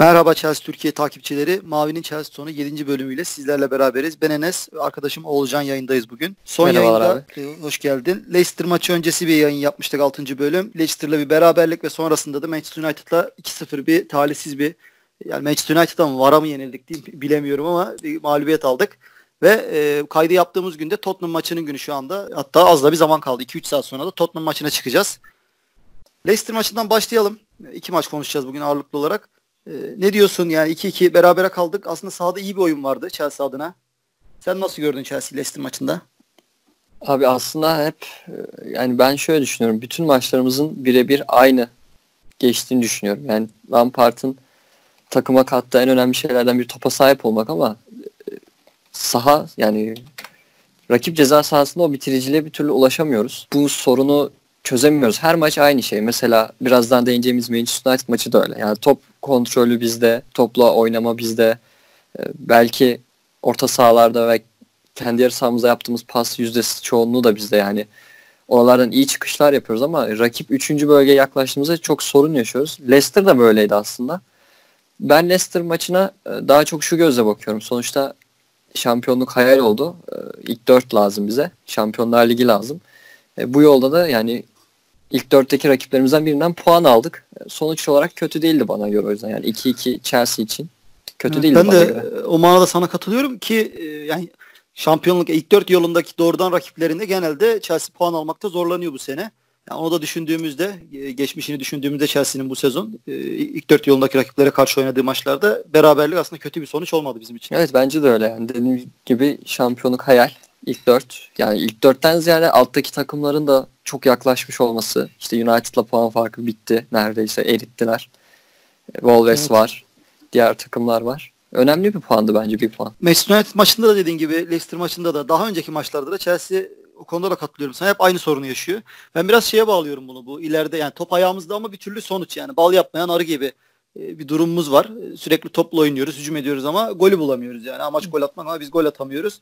Merhaba Chelsea Türkiye takipçileri. Mavi'nin Chelsea sonu 7. bölümüyle sizlerle beraberiz. Ben Enes, arkadaşım Oğulcan yayındayız bugün. Son Merhabalar yayında e, hoş geldin. Leicester maçı öncesi bir yayın yapmıştık 6. bölüm. Leicester'la bir beraberlik ve sonrasında da Manchester United'la 2-0 bir talihsiz bir yani Manchester United'a mı vara mı yenildik diyeyim bilemiyorum ama bir mağlubiyet aldık. Ve e, kaydı yaptığımız günde Tottenham maçının günü şu anda. Hatta az da bir zaman kaldı. 2-3 saat sonra da Tottenham maçına çıkacağız. Leicester maçından başlayalım. İki maç konuşacağız bugün ağırlıklı olarak. Ee, ne diyorsun yani 2-2 berabere kaldık. Aslında sahada iyi bir oyun vardı Chelsea adına. Sen nasıl gördün Chelsea Leicester maçında? Abi aslında hep e, yani ben şöyle düşünüyorum. Bütün maçlarımızın birebir aynı geçtiğini düşünüyorum. Yani Lampard'ın takıma kattığı en önemli şeylerden bir topa sahip olmak ama e, saha yani rakip ceza sahasında o bitiriciliğe bir türlü ulaşamıyoruz. Bu sorunu çözemiyoruz. Her maç aynı şey. Mesela birazdan değineceğimiz Manchester United maçı da öyle. Yani top kontrolü bizde, topla oynama bizde. Ee, belki orta sahalarda ve kendi yarı sahamızda yaptığımız pas yüzdesi çoğunluğu da bizde yani. Oralardan iyi çıkışlar yapıyoruz ama rakip 3. bölgeye yaklaştığımızda çok sorun yaşıyoruz. Leicester da böyleydi aslında. Ben Leicester maçına e, daha çok şu gözle bakıyorum. Sonuçta şampiyonluk hayal oldu. E, ilk dört lazım bize. Şampiyonlar Ligi lazım. E, bu yolda da yani ilk dörtteki rakiplerimizden birinden puan aldık. Sonuç olarak kötü değildi bana göre o yüzden. Yani 2-2 Chelsea için kötü evet, değildi ben bana de göre. o manada sana katılıyorum ki e, yani şampiyonluk ilk dört yolundaki doğrudan rakiplerinde genelde Chelsea puan almakta zorlanıyor bu sene. Yani onu da düşündüğümüzde, e, geçmişini düşündüğümüzde Chelsea'nin bu sezon e, ilk dört yolundaki rakiplere karşı oynadığı maçlarda beraberlik aslında kötü bir sonuç olmadı bizim için. Evet bence de öyle yani. Dediğim gibi şampiyonluk hayal. İlk dört. Yani ilk dörtten ziyade alttaki takımların da çok yaklaşmış olması. İşte United'la puan farkı bitti. Neredeyse erittiler. Wolves evet. var. Diğer takımlar var. Önemli bir puandı bence bir puan. Manchester United maçında da dediğin gibi Leicester maçında da daha önceki maçlarda da Chelsea o konuda da katılıyorum. Sen hep aynı sorunu yaşıyor. Ben biraz şeye bağlıyorum bunu. Bu ileride yani top ayağımızda ama bir türlü sonuç yani. Bal yapmayan arı gibi e, bir durumumuz var. Sürekli topla oynuyoruz, hücum ediyoruz ama golü bulamıyoruz yani. Amaç gol atmak ama biz gol atamıyoruz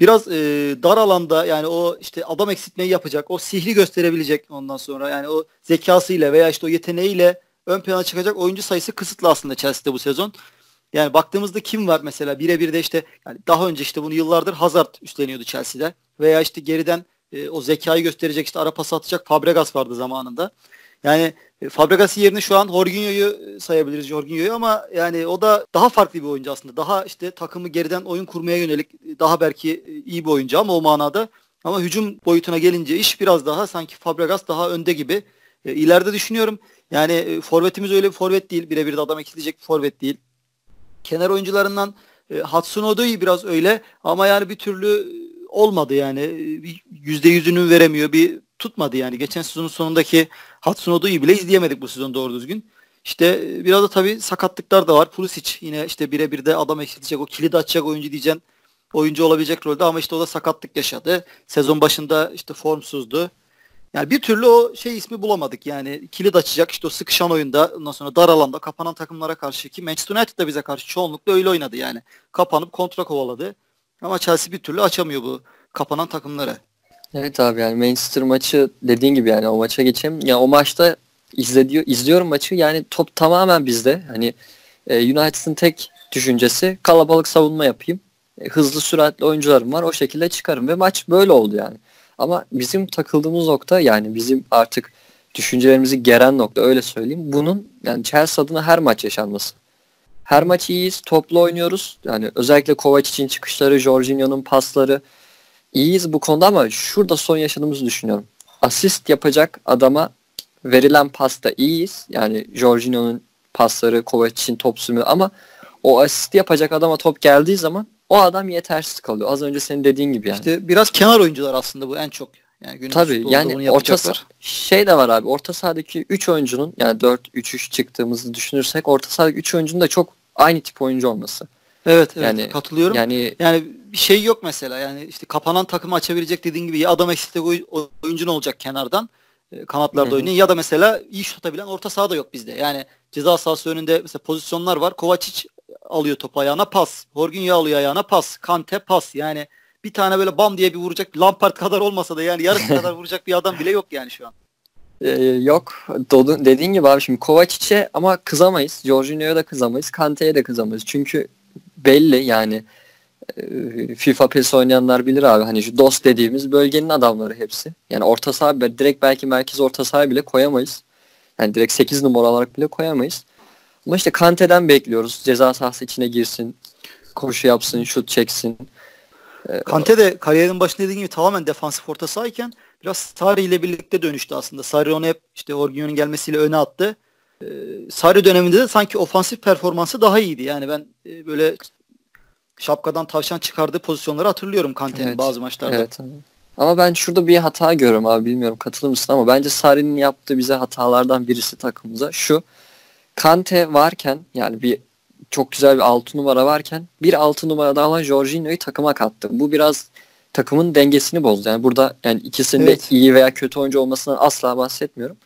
biraz e, dar alanda yani o işte adam eksiltmeyi yapacak, o sihri gösterebilecek ondan sonra yani o zekasıyla veya işte o yeteneğiyle ön plana çıkacak oyuncu sayısı kısıtlı aslında Chelsea'de bu sezon. Yani baktığımızda kim var mesela birebir de işte yani daha önce işte bunu yıllardır Hazard üstleniyordu Chelsea'de veya işte geriden e, o zekayı gösterecek işte ara pas atacak Fabregas vardı zamanında. Yani e, Fabregas'ın yerini şu an Jorginho'yu e, sayabiliriz Jorginho'yu ama yani o da daha farklı bir oyuncu aslında. Daha işte takımı geriden oyun kurmaya yönelik e, daha belki iyi bir oyuncu ama o manada. Ama hücum boyutuna gelince iş biraz daha sanki Fabregas daha önde gibi. E, ileride düşünüyorum yani forvetimiz öyle bir forvet değil. Birebir de adam ekilecek bir forvet değil. Kenar oyuncularından e, Hatsunodo'yu biraz öyle ama yani bir türlü olmadı yani. Yüzde yüzünü veremiyor. Bir tutmadı yani. Geçen sezonun sonundaki Hatsunodo'yu bile izleyemedik bu sezon doğru düzgün. İşte e, biraz da tabii sakatlıklar da var. Pulisic yine işte birebir de adam eksiltecek o kilidi açacak oyuncu diyeceksin. Oyuncu olabilecek rolde ama işte o da sakatlık yaşadı. Sezon başında işte formsuzdu. Yani bir türlü o şey ismi bulamadık yani kilit açacak işte o sıkışan oyunda ondan sonra dar alanda kapanan takımlara karşı ki Manchester United da bize karşı çoğunlukla öyle oynadı yani. Kapanıp kontra kovaladı. Ama Chelsea bir türlü açamıyor bu kapanan takımları. Evet abi yani Manchester maçı dediğin gibi yani o maça geçeyim. Ya o maçta izlediyor izliyorum maçı yani top tamamen bizde. Hani e, United'ın tek düşüncesi kalabalık savunma yapayım. E, hızlı süratli oyuncularım var o şekilde çıkarım ve maç böyle oldu yani. Ama bizim takıldığımız nokta yani bizim artık düşüncelerimizi geren nokta öyle söyleyeyim. Bunun yani Chelsea adına her maç yaşanması. Her maç iyiyiz, toplu oynuyoruz. Yani özellikle Kovacic'in çıkışları, Jorginho'nun pasları, iyiyiz bu konuda ama şurada son yaşadığımızı düşünüyorum. Asist yapacak adama verilen pasta iyiyiz. Yani Jorginho'nun pasları, Kovacic'in top sürümü ama o asist yapacak adama top geldiği zaman o adam yetersiz kalıyor. Az önce senin dediğin gibi yani. İşte biraz kenar oyuncular aslında bu en çok. Yani Tabii yani orta şey de var abi. Orta sahadaki 3 oyuncunun yani 4-3-3 çıktığımızı düşünürsek orta sahadaki 3 oyuncunun da çok aynı tip oyuncu olması. Evet, evet yani, katılıyorum. Yani yani bir şey yok mesela. Yani işte kapanan takımı açabilecek dediğin gibi ya adam eksikte oyuncun olacak kenardan e, kanatlarda oynuyor ya da mesela iyi şut atabilen orta saha da yok bizde. Yani ceza sahası önünde mesela pozisyonlar var. Kovacic alıyor topu ayağına pas. Jorginho alıyor ayağına pas. Kante pas. Yani bir tane böyle bam diye bir vuracak Lampard kadar olmasa da yani yarısı kadar vuracak bir adam bile yok yani şu an. Ee, yok. Dediğin gibi abi şimdi Kovacic'e ama kızamayız. Jorginho'ya da kızamayız. Kante'ye de kızamayız. Çünkü belli yani e, FIFA PES oynayanlar bilir abi. Hani şu DOS dediğimiz bölgenin adamları hepsi. Yani orta saha direkt belki merkez orta saha bile koyamayız. Yani direkt 8 numara olarak bile koyamayız. Ama işte Kante'den bekliyoruz. Ceza sahası içine girsin. Koşu yapsın, şut çeksin. Ee, Kante de kariyerin başında dediğim gibi tamamen defansif orta sahayken biraz Sarri ile birlikte dönüştü aslında. Sarri onu hep işte Orginho'nun gelmesiyle öne attı. Ee, Sarri döneminde de sanki ofansif performansı daha iyiydi. Yani ben e, böyle şapkadan tavşan çıkardığı pozisyonları hatırlıyorum Kante'nin evet, bazı maçlarda. Evet. Ama ben şurada bir hata görüyorum abi bilmiyorum katılır mısın ama bence Sarri'nin yaptığı bize hatalardan birisi takımımıza şu. Kante varken yani bir çok güzel bir 6 numara varken bir 6 numara daha olan Jorginho'yu takıma kattı. Bu biraz takımın dengesini bozdu. Yani burada yani ikisinin evet. de iyi veya kötü oyuncu olmasından asla bahsetmiyorum.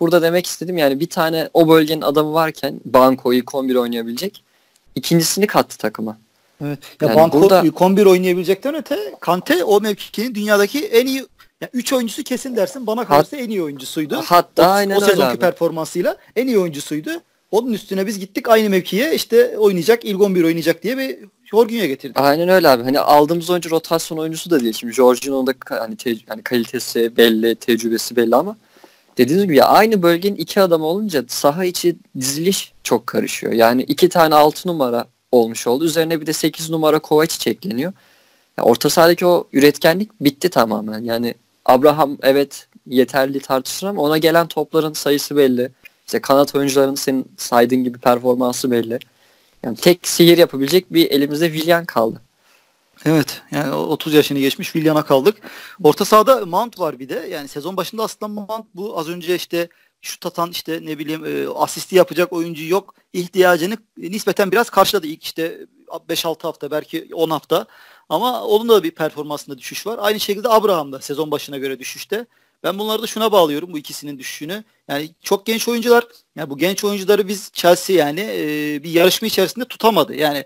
Burada demek istedim yani bir tane o bölgenin adamı varken Banko ilk 11 oynayabilecek. ikincisini kattı takıma. Evet. Ya yani Banko burada... 11 oynayabilecekten öte Kante o mevkinin dünyadaki en iyi yani 3 oyuncusu kesin dersin bana kalırsa Hat, en iyi oyuncusuydu. Hatta o, aynen o sezonki performansıyla en iyi oyuncusuydu. Onun üstüne biz gittik aynı mevkiye işte oynayacak ilk 11 oynayacak diye bir Jorginho'ya getirdik. Aynen öyle abi. Hani aldığımız oyuncu rotasyon oyuncusu da değil. Şimdi Jorginho'nun da hani, hani kalitesi belli, tecrübesi belli ama dediğiniz gibi ya aynı bölgenin iki adam olunca saha içi diziliş çok karışıyor. Yani iki tane altı numara olmuş oldu. Üzerine bir de sekiz numara Kovacic ekleniyor. Ya orta sahadaki o üretkenlik bitti tamamen. Yani Abraham evet yeterli tartışılır ama ona gelen topların sayısı belli. İşte kanat oyuncularının senin saydığın gibi performansı belli. Yani tek sihir yapabilecek bir elimizde Willian kaldı. Evet yani 30 yaşını geçmiş Willian'a kaldık. Orta sahada Mount var bir de. Yani sezon başında aslında Mount bu az önce işte şut atan işte ne bileyim e, asisti yapacak oyuncu yok. ihtiyacını nispeten biraz karşıladı. ilk işte 5-6 hafta belki 10 hafta. Ama onun da bir performansında düşüş var. Aynı şekilde Abraham da sezon başına göre düşüşte. Ben bunları da şuna bağlıyorum bu ikisinin düşüşünü. Yani çok genç oyuncular. Yani bu genç oyuncuları biz Chelsea yani e, bir yarışma içerisinde tutamadı. Yani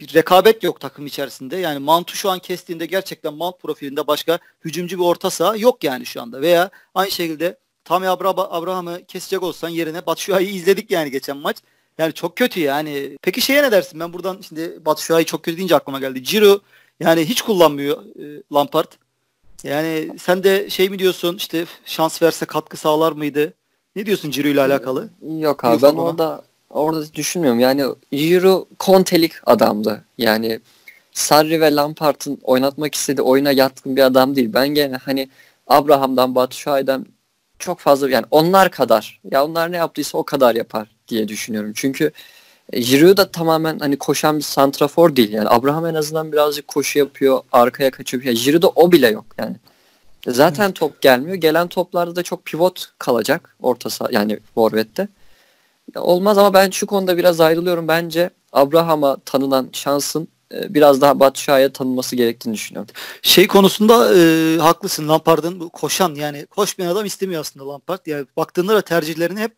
bir rekabet yok takım içerisinde. Yani Mant'u şu an kestiğinde gerçekten Mant profilinde başka hücumcu bir orta saha yok yani şu anda. Veya aynı şekilde Tammy Abraham'ı kesecek olsan yerine Batshuayi'yi izledik yani geçen maç. Yani çok kötü yani. Peki şeye ne dersin? Ben buradan şimdi Batshuayi çok kötü deyince aklıma geldi. Ciro yani hiç kullanmıyor e, Lampard. Yani sen de şey mi diyorsun işte şans verse katkı sağlar mıydı? Ne diyorsun Ciro ile alakalı? Yok abi ben orada orada düşünmüyorum. Yani Ciro kontelik adamdı. Yani Sarri ve Lampard'ın oynatmak istediği oyuna yatkın bir adam değil. Ben gene hani Abraham'dan, Batshuayi'den çok fazla yani onlar kadar ya onlar ne yaptıysa o kadar yapar diye düşünüyorum. Çünkü e, Giroud da tamamen hani koşan bir santrafor değil. Yani Abraham en azından birazcık koşu yapıyor, arkaya kaçıyor. Yani Giroud'da o bile yok yani. Zaten evet. top gelmiyor. Gelen toplarda da çok pivot kalacak orta saha yani forvette. Olmaz ama ben şu konuda biraz ayrılıyorum. Bence Abraham'a tanınan şansın e, biraz daha Batshuayi'ye tanınması gerektiğini düşünüyorum. Şey konusunda e, haklısın. Lampard'ın koşan yani koşmayan adam istemiyor aslında Lampard. Yani baktığında da tercihlerini hep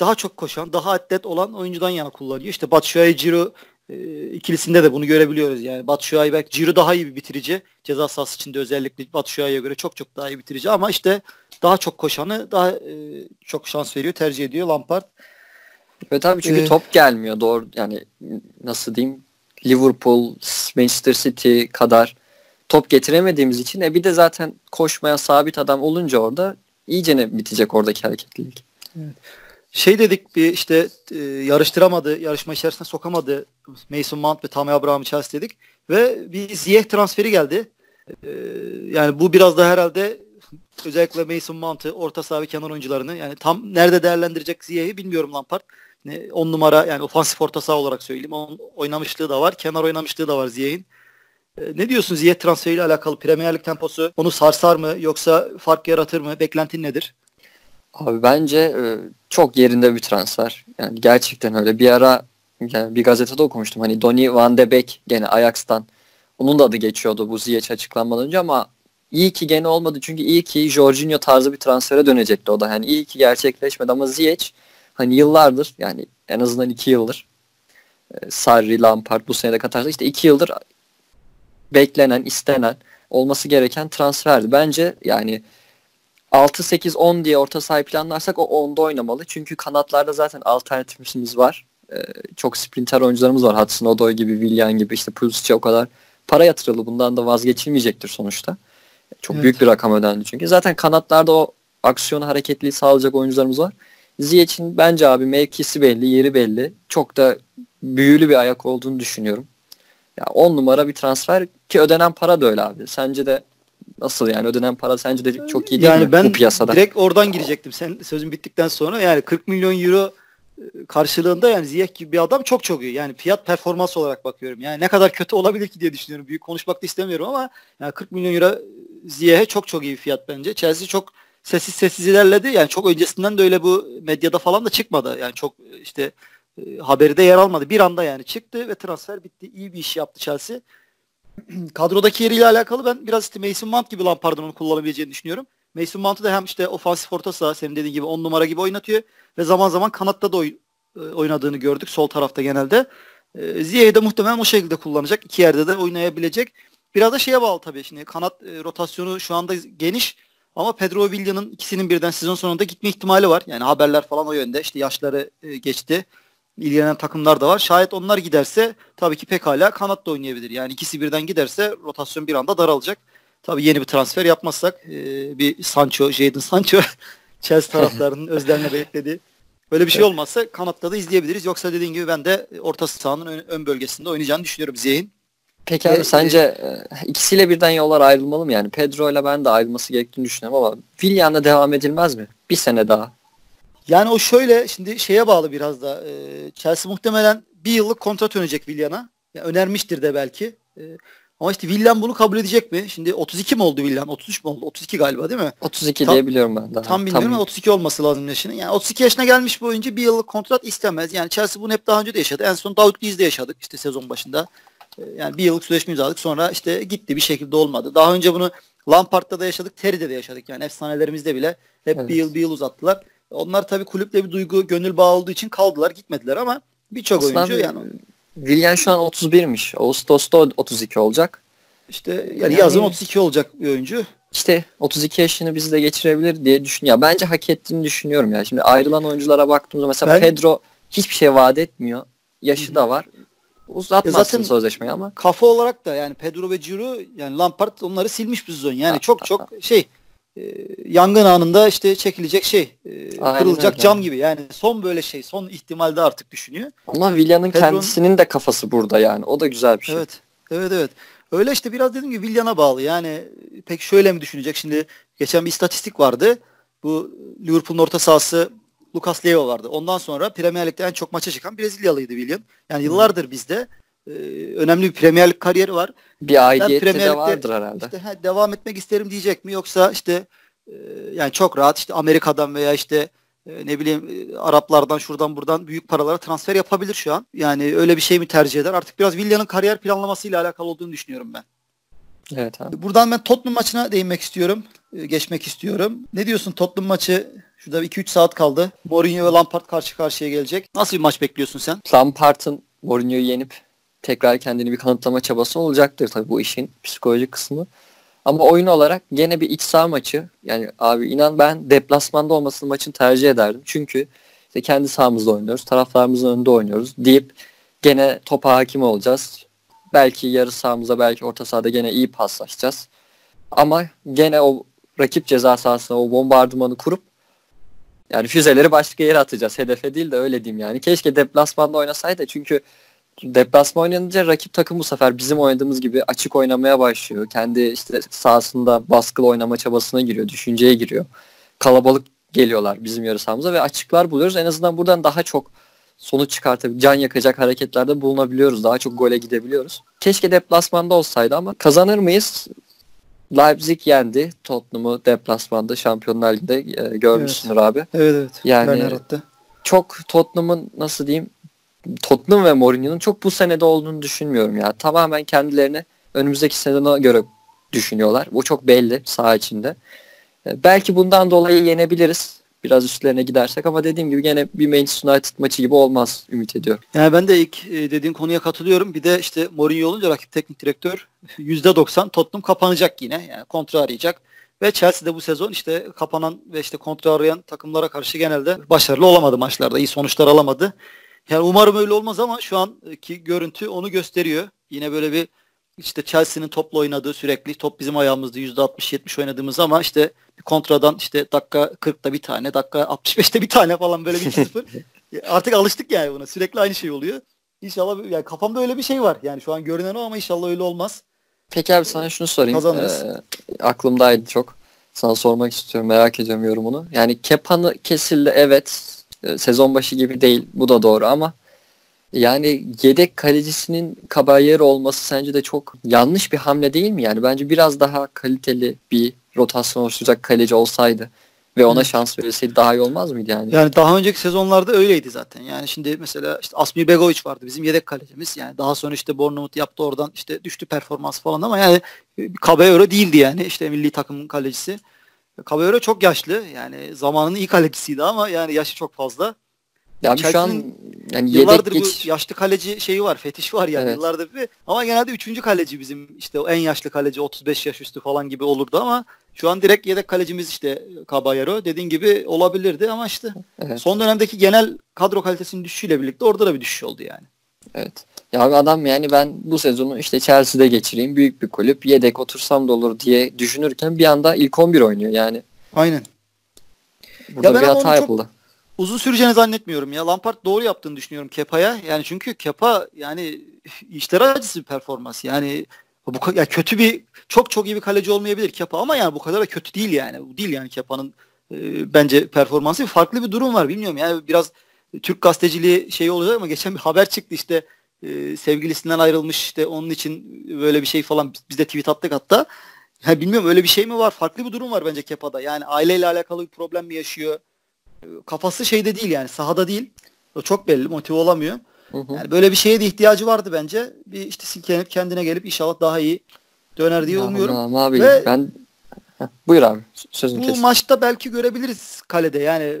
daha çok koşan, daha atlet olan oyuncudan yana kullanıyor. İşte Batshuayi, Ciro e, ikilisinde de bunu görebiliyoruz. Yani Batshuayi belki Ciro daha iyi bir bitirici. Ceza sahası içinde özellikle Batshuayi'ye göre çok çok daha iyi bitirici ama işte daha çok koşanı daha e, çok şans veriyor, tercih ediyor Lampard. Evet abi çünkü ee, top gelmiyor doğru yani nasıl diyeyim Liverpool, Manchester City kadar top getiremediğimiz için e bir de zaten koşmaya sabit adam olunca orada iyice ne bitecek oradaki hareketlilik. Evet şey dedik bir işte e, yarıştıramadı, yarışma içerisine sokamadı Mason Mount ve Tammy Abraham'ı Chelsea dedik. Ve bir Ziyeh transferi geldi. E, yani bu biraz da herhalde özellikle Mason Mount'ı orta saha ve kenar oyuncularını yani tam nerede değerlendirecek Ziyeh'i bilmiyorum Lampard. Ne, on numara yani ofansif orta saha olarak söyleyeyim. Onun oynamışlığı da var. Kenar oynamışlığı da var Ziyeh'in. E, ne diyorsun Ziyeh transferiyle alakalı? Premier Lig temposu onu sarsar mı yoksa fark yaratır mı? Beklentin nedir? Abi bence e, çok yerinde bir transfer. Yani gerçekten öyle. Bir ara yani bir gazetede okumuştum. Hani Donny van de Beek gene Ajax'tan. Onun da adı geçiyordu bu Ziyech açıklanmadan önce ama iyi ki gene olmadı. Çünkü iyi ki Jorginho tarzı bir transfere dönecekti o da. Yani iyi ki gerçekleşmedi ama Ziyech hani yıllardır yani en azından iki yıldır e, Sarri, Lampard bu sene de katarsa işte iki yıldır beklenen, istenen olması gereken transferdi. Bence yani 6-8-10 diye orta saha planlarsak o 10'da oynamalı. Çünkü kanatlarda zaten alternatifimiz var. Ee, çok sprinter oyuncularımız var. Hudson Odoi gibi, Willian gibi işte Pulisic'e o kadar para yatırıldı. Bundan da vazgeçilmeyecektir sonuçta. Çok evet. büyük bir rakam ödendi çünkü. Zaten kanatlarda o aksiyonu hareketliliği sağlayacak oyuncularımız var. Ziyech'in bence abi mevkisi belli, yeri belli. Çok da büyülü bir ayak olduğunu düşünüyorum. Ya 10 numara bir transfer ki ödenen para da öyle abi. Sence de nasıl yani ödenen para sence de çok iyi değil yani mi ben bu piyasada? direkt oradan girecektim. Sen sözün bittikten sonra yani 40 milyon euro e, karşılığında yani Ziyech gibi bir adam çok çok iyi. Yani fiyat performans olarak bakıyorum. Yani ne kadar kötü olabilir ki diye düşünüyorum. Büyük konuşmak da istemiyorum ama yani 40 milyon euro Ziyech'e çok çok iyi fiyat bence. Chelsea çok sessiz sessiz ilerledi. Yani çok öncesinden de öyle bu medyada falan da çıkmadı. Yani çok işte e, haberi de yer almadı. Bir anda yani çıktı ve transfer bitti. İyi bir iş yaptı Chelsea. Kadrodaki yeriyle alakalı ben biraz işte Mason Mount gibi Lampard'ın onu kullanabileceğini düşünüyorum. Mason Mount'u da hem işte ofansif orta saha senin dediğin gibi 10 numara gibi oynatıyor ve zaman zaman kanatta da oy, e, oynadığını gördük sol tarafta genelde. E, Ziyech'i de muhtemelen o şekilde kullanacak. İki yerde de oynayabilecek. Biraz da şeye bağlı tabii. Şimdi kanat e, rotasyonu şu anda geniş ama Pedro Villa'nın ikisinin birden sezon sonunda gitme ihtimali var. Yani haberler falan o yönde. İşte yaşları e, geçti. İlgilenen takımlar da var. Şayet onlar giderse tabii ki pekala kanat da oynayabilir. Yani ikisi birden giderse rotasyon bir anda daralacak. Tabii yeni bir transfer yapmazsak e, bir Sancho, Jadon Sancho Chelsea taraftarının özlemle beklediği Böyle bir şey olmazsa kanatta da izleyebiliriz. Yoksa dediğin gibi ben de orta sahanın ön, ön bölgesinde oynayacağını düşünüyorum Ziyech'in. Peki abi sence e, ikisiyle birden yollar ayrılmalı mı yani? Pedro ile ben de ayrılması gerektiğini düşünüyorum ama Willian'la devam edilmez mi? Bir sene daha. Yani o şöyle şimdi şeye bağlı biraz da. E, Chelsea muhtemelen bir yıllık kontrat önerecek Willian'a. Yani önermiştir de belki. E, ama işte Willian bunu kabul edecek mi? Şimdi 32 mi oldu Willian? 33 mi oldu? 32 galiba değil mi? 32 tam, diye biliyorum ben daha. Tam bilmiyorum ama 32 olması lazım yaşının. Yani 32 yaşına gelmiş bir oyuncu bir yıllık kontrat istemez. Yani Chelsea bunu hep daha önce de yaşadı. En son David Luiz'de yaşadık işte sezon başında. Yani bir yıllık sözleşme imzaladık. Sonra işte gitti bir şekilde olmadı. Daha önce bunu Lampard'da da yaşadık. Terry'de de yaşadık. Yani efsanelerimizde bile hep evet. bir yıl bir yıl uzattılar. Onlar tabii kulüple bir duygu, gönül bağı olduğu için kaldılar, gitmediler ama birçok oyuncu yani Willian şu an 31'miş. Ağustos'ta 32 olacak. İşte yani, yani yazın 32 olacak bir oyuncu. İşte 32 yaşını bizi de geçirebilir diye düşünüyor. Bence hak ettiğini düşünüyorum ya. Şimdi ayrılan oyunculara baktığımızda mesela ben... Pedro hiçbir şey vaat etmiyor. Yaşı da var. Uzatmazsın zaten sözleşmeyi ama. Kafa olarak da yani Pedro ve Ciro yani Lampard onları silmiş bir sezon. Yani ha, çok çok şey e, yangın anında işte çekilecek şey e, kırılacak öyle. cam gibi. Yani son böyle şey son ihtimalde artık düşünüyor. Ama Willian'ın kendisinin de kafası burada yani. O da güzel bir şey. Evet. Evet evet. Öyle işte biraz dedim ki Willian'a bağlı. Yani pek şöyle mi düşünecek? Şimdi geçen bir istatistik vardı. Bu Liverpool'un orta sahası Lucas Leo vardı. Ondan sonra Premier Lig'de en çok maça çıkan Brezilyalıydı William. Yani yıllardır bizde e, önemli bir Premier Lig kariyeri var. Bir aidiyeti de vardır herhalde. Işte, he, devam etmek isterim diyecek mi yoksa işte e, yani çok rahat işte Amerika'dan veya işte e, ne bileyim e, Araplardan şuradan buradan büyük paralara transfer yapabilir şu an. Yani öyle bir şey mi tercih eder? Artık biraz Villa'nın kariyer planlamasıyla alakalı olduğunu düşünüyorum ben. Evet abi. Buradan ben Tottenham maçına değinmek istiyorum. Geçmek istiyorum. Ne diyorsun Tottenham maçı? Şurada 2-3 saat kaldı. Mourinho ve Lampard karşı karşıya gelecek. Nasıl bir maç bekliyorsun sen? Lampard'ın Mourinho'yu yenip tekrar kendini bir kanıtlama çabası olacaktır tabii bu işin psikolojik kısmı. Ama oyun olarak gene bir iç saha maçı. Yani abi inan ben deplasmanda olmasını maçın tercih ederdim. Çünkü işte kendi sahamızda oynuyoruz. Taraflarımızın önünde oynuyoruz deyip gene topa hakim olacağız. Belki yarı sahamıza belki orta sahada gene iyi paslaşacağız. Ama gene o rakip ceza sahasına o bombardımanı kurup yani füzeleri başka yere atacağız. Hedefe değil de öyle diyeyim yani. Keşke deplasmanda oynasaydı çünkü deplasma oynanınca rakip takım bu sefer bizim oynadığımız gibi açık oynamaya başlıyor. Kendi işte sahasında baskılı oynama çabasına giriyor, düşünceye giriyor. Kalabalık geliyorlar bizim yarı sahamıza ve açıklar buluyoruz. En azından buradan daha çok sonuç çıkartıp can yakacak hareketlerde bulunabiliyoruz. Daha çok gole gidebiliyoruz. Keşke deplasmanda olsaydı ama kazanır mıyız? Leipzig yendi Tottenham'ı deplasmanda Şampiyonlar Ligi'nde e, görmüşsünüz evet. abi. Evet evet. Yani çok Tottenham'ın nasıl diyeyim Tottenham ve Mourinho'nun çok bu senede olduğunu düşünmüyorum ya. Tamamen kendilerini önümüzdeki sezona göre düşünüyorlar. Bu çok belli saha içinde. E, belki bundan dolayı yenebiliriz. Biraz üstlerine gidersek ama dediğim gibi gene bir Manchester United maçı gibi olmaz ümit ediyorum. Yani ben de ilk e, dediğin konuya katılıyorum. Bir de işte Mourinho olunca rakip teknik direktör %90 Tottenham kapanacak yine. Yani kontra arayacak. Ve Chelsea de bu sezon işte kapanan ve işte kontra arayan takımlara karşı genelde başarılı olamadı maçlarda. iyi sonuçlar alamadı. Yani umarım öyle olmaz ama şu anki görüntü onu gösteriyor. Yine böyle bir işte Chelsea'nin topla oynadığı sürekli top bizim ayağımızda %60-70 oynadığımız ama işte bir kontradan işte dakika 40'ta bir tane, dakika 65'te bir tane falan böyle bir sıfır. Artık alıştık yani buna. Sürekli aynı şey oluyor. İnşallah yani kafamda öyle bir şey var. Yani şu an görünen o ama inşallah öyle olmaz. Peki abi sana şunu sorayım. Ee, aklımdaydı çok. Sana sormak istiyorum. Merak ediyorum yorumunu. Yani Kepan'ı kesildi evet. Ee, sezon başı gibi değil. Bu da doğru ama yani yedek kalecisinin Caballero olması sence de çok yanlış bir hamle değil mi? Yani bence biraz daha kaliteli bir rotasyon oluşturacak kaleci olsaydı ve ona Hı. şans verilseydi daha iyi olmaz mıydı yani? Yani daha önceki sezonlarda öyleydi zaten. Yani şimdi mesela işte Asmi Begovic vardı bizim yedek kalecimiz. Yani daha sonra işte Bournemouth yaptı oradan işte düştü performans falan ama yani Caballero değildi yani işte milli takımın kalecisi. Caballero çok yaşlı. Yani zamanının iyi kalecisiydi ama yani yaşı çok fazla. Yani şu an yani yıllardır geç... bu yaşlı kaleci şeyi var, fetiş var yani evet. yıllardır bir. Ama genelde üçüncü kaleci bizim işte en yaşlı kaleci 35 yaş üstü falan gibi olurdu ama şu an direkt yedek kalecimiz işte Caballero dediğin gibi olabilirdi ama işte evet. son dönemdeki genel kadro kalitesinin düşüşüyle birlikte orada da bir düşüş oldu yani. Evet. Ya adam yani ben bu sezonu işte Chelsea'de geçireyim büyük bir kulüp yedek otursam da olur diye düşünürken bir anda ilk 11 oynuyor yani. Aynen. Burada ya bir hata yapıldı. Çok uzun süreceğini zannetmiyorum ya. Lampard doğru yaptığını düşünüyorum Kepa'ya. Yani çünkü Kepa yani işler acısı bir performans. Yani bu ya kötü bir çok çok iyi bir kaleci olmayabilir Kepa ama yani bu kadar da kötü değil yani. Bu değil yani Kepa'nın e, bence performansı farklı bir durum var bilmiyorum yani biraz Türk gazeteciliği şey olacak ama geçen bir haber çıktı işte e, sevgilisinden ayrılmış işte onun için böyle bir şey falan biz de tweet attık hatta. Ya bilmiyorum öyle bir şey mi var? Farklı bir durum var bence Kepa'da. Yani aileyle alakalı bir problem mi yaşıyor? Kafası şeyde değil yani sahada değil. O çok belli motive olamıyor. Hı hı. Yani böyle bir şeye de ihtiyacı vardı bence. Bir işte silkelenip kendine gelip inşallah daha iyi döner diye ya umuyorum. Ama abi Ve ben Heh, buyur abi sözünü Bu kes. maçta belki görebiliriz kalede yani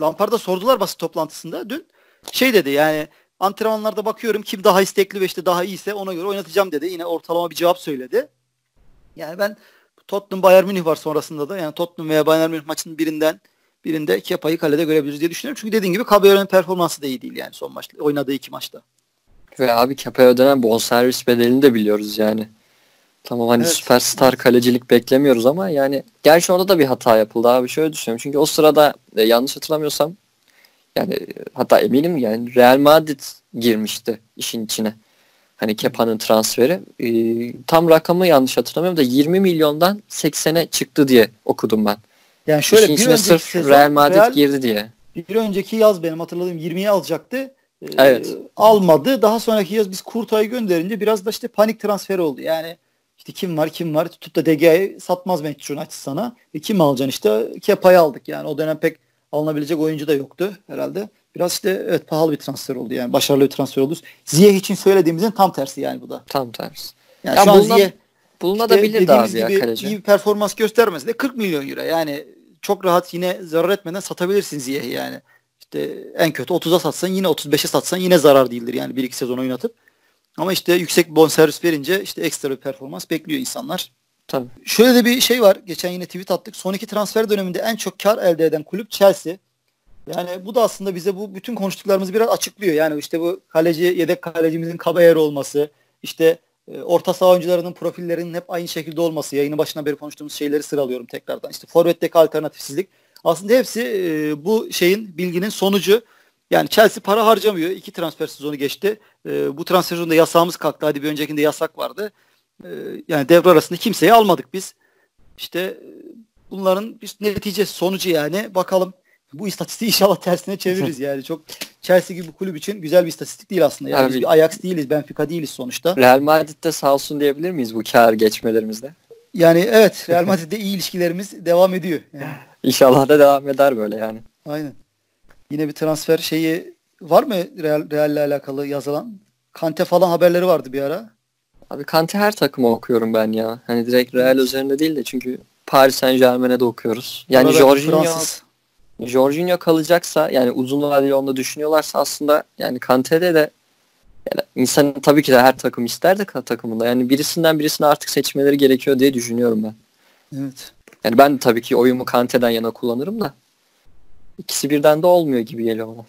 Lampard'a sordular basın toplantısında dün. Şey dedi yani antrenmanlarda bakıyorum kim daha istekli ve işte daha iyiyse ona göre oynatacağım dedi. Yine ortalama bir cevap söyledi. Yani ben Tottenham Bayern Münih var sonrasında da yani Tottenham veya Bayern Münih maçının birinden birinde Kepa'yı kalede görebiliriz diye düşünüyorum. Çünkü dediğin gibi Caballero'nun performansı da iyi değil yani son maçta. Oynadığı iki maçta. Ve abi Kepa'ya ödenen bonservis bedelini de biliyoruz yani. Tamam hani evet. süperstar kalecilik beklemiyoruz ama yani gerçi orada da bir hata yapıldı abi. Şöyle düşünüyorum. Çünkü o sırada e, yanlış hatırlamıyorsam yani hatta eminim yani Real Madrid girmişti işin içine. Hani Kepa'nın transferi. E, tam rakamı yanlış hatırlamıyorum da 20 milyondan 80'e çıktı diye okudum ben. Yani şöyle İşin bir önceki sırf sezon Real Madrid Real, girdi diye. Bir önceki yaz benim hatırladığım 20'ye alacaktı. Ee, evet. almadı. Daha sonraki yaz biz Kurtay'ı gönderince biraz da işte panik transfer oldu. Yani işte kim var kim var tutup da DG'yi satmaz Manchester United sana. E kim alacaksın işte Kepa'yı aldık yani. O dönem pek alınabilecek oyuncu da yoktu herhalde. Biraz işte evet pahalı bir transfer oldu yani. Başarılı bir transfer oldu. Ziyeh için söylediğimizin tam tersi yani bu da. Tam tersi. Yani ya şu an Ziyeh bulunabilir işte abi ya kaleci. iyi bir performans göstermesi de 40 milyon euro. Yani çok rahat yine zarar etmeden satabilirsin Ziyeh'i yani. İşte en kötü 30'a satsan yine 35'e satsan yine zarar değildir yani bir iki sezon oynatıp. Ama işte yüksek bonservis verince işte ekstra bir performans bekliyor insanlar. Tabii. Şöyle de bir şey var. Geçen yine tweet attık. Son iki transfer döneminde en çok kar elde eden kulüp Chelsea. Yani bu da aslında bize bu bütün konuştuklarımızı biraz açıklıyor. Yani işte bu kaleci yedek kalecimizin Caballero olması, işte orta saha oyuncularının profillerinin hep aynı şekilde olması, yayının başına beri konuştuğumuz şeyleri sıralıyorum tekrardan. İşte forvetteki alternatifsizlik. Aslında hepsi e, bu şeyin, bilginin sonucu. Yani Chelsea para harcamıyor. İki transfer sezonu geçti. E, bu transfer sezonunda yasağımız kalktı. Hadi bir öncekinde yasak vardı. E, yani devre arasında kimseyi almadık biz. İşte e, bunların bir neticesi, sonucu yani. Bakalım bu istatistiği inşallah tersine çeviririz yani. Çok Chelsea gibi bir kulüp için güzel bir istatistik değil aslında. Yani Abi, biz bir Ajax değiliz, Benfica değiliz sonuçta. Real Madrid'de sağ olsun diyebilir miyiz bu kar geçmelerimizde? Yani evet Real Madrid'de iyi ilişkilerimiz devam ediyor. Yani. İnşallah da devam eder böyle yani. Aynen. Yine bir transfer şeyi var mı Real Real'le alakalı yazılan? Kante falan haberleri vardı bir ara. Abi Kante her takımı okuyorum ben ya. Hani direkt Real üzerinde değil de çünkü Paris Saint Germain'e de okuyoruz. Yani Jorginho Fransız. Jorginho kalacaksa yani uzun vadeli onda düşünüyorlarsa aslında yani Kante'de de yani insan tabii ki de her takım ister de takımında. Yani birisinden birisini artık seçmeleri gerekiyor diye düşünüyorum ben. Evet. Yani ben de tabii ki oyumu Kante'den yana kullanırım da ikisi birden de olmuyor gibi geliyor bana.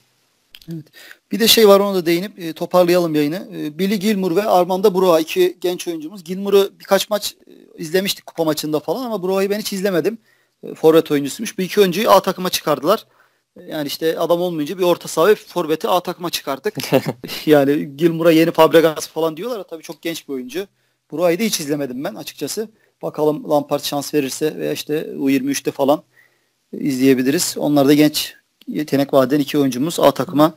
Bir de şey var ona da değinip e, toparlayalım yayını. E, Billy Gilmour ve Armando Broa iki genç oyuncumuz. Gilmour'u birkaç maç e, izlemiştik kupa maçında falan ama Broa'yı ben hiç izlemedim. E, forvet oyuncusuymuş. Bu iki oyuncuyu A takıma çıkardılar. Yani işte adam olmayınca bir orta saha ve forveti A takıma çıkarttık. yani Gilmour'a yeni Fabregas falan diyorlar. Tabii çok genç bir oyuncu. Broa'yı da hiç izlemedim ben açıkçası. Bakalım Lampard şans verirse veya işte U23'te falan izleyebiliriz. Onlar da genç yetenek vaden iki oyuncumuz A takıma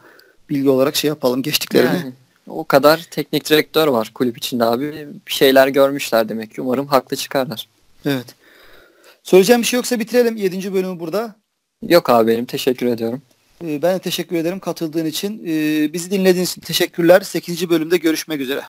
bilgi olarak şey yapalım geçtiklerini. Yani, o kadar teknik direktör var kulüp içinde abi. Bir şeyler görmüşler demek ki. Umarım haklı çıkarlar. Evet. Söyleyeceğim bir şey yoksa bitirelim 7. bölümü burada. Yok abi benim teşekkür ediyorum. Ee, Ben de teşekkür ederim katıldığın için. Ee, Bizi dinlediğiniz için teşekkürler. 8. bölümde görüşmek üzere.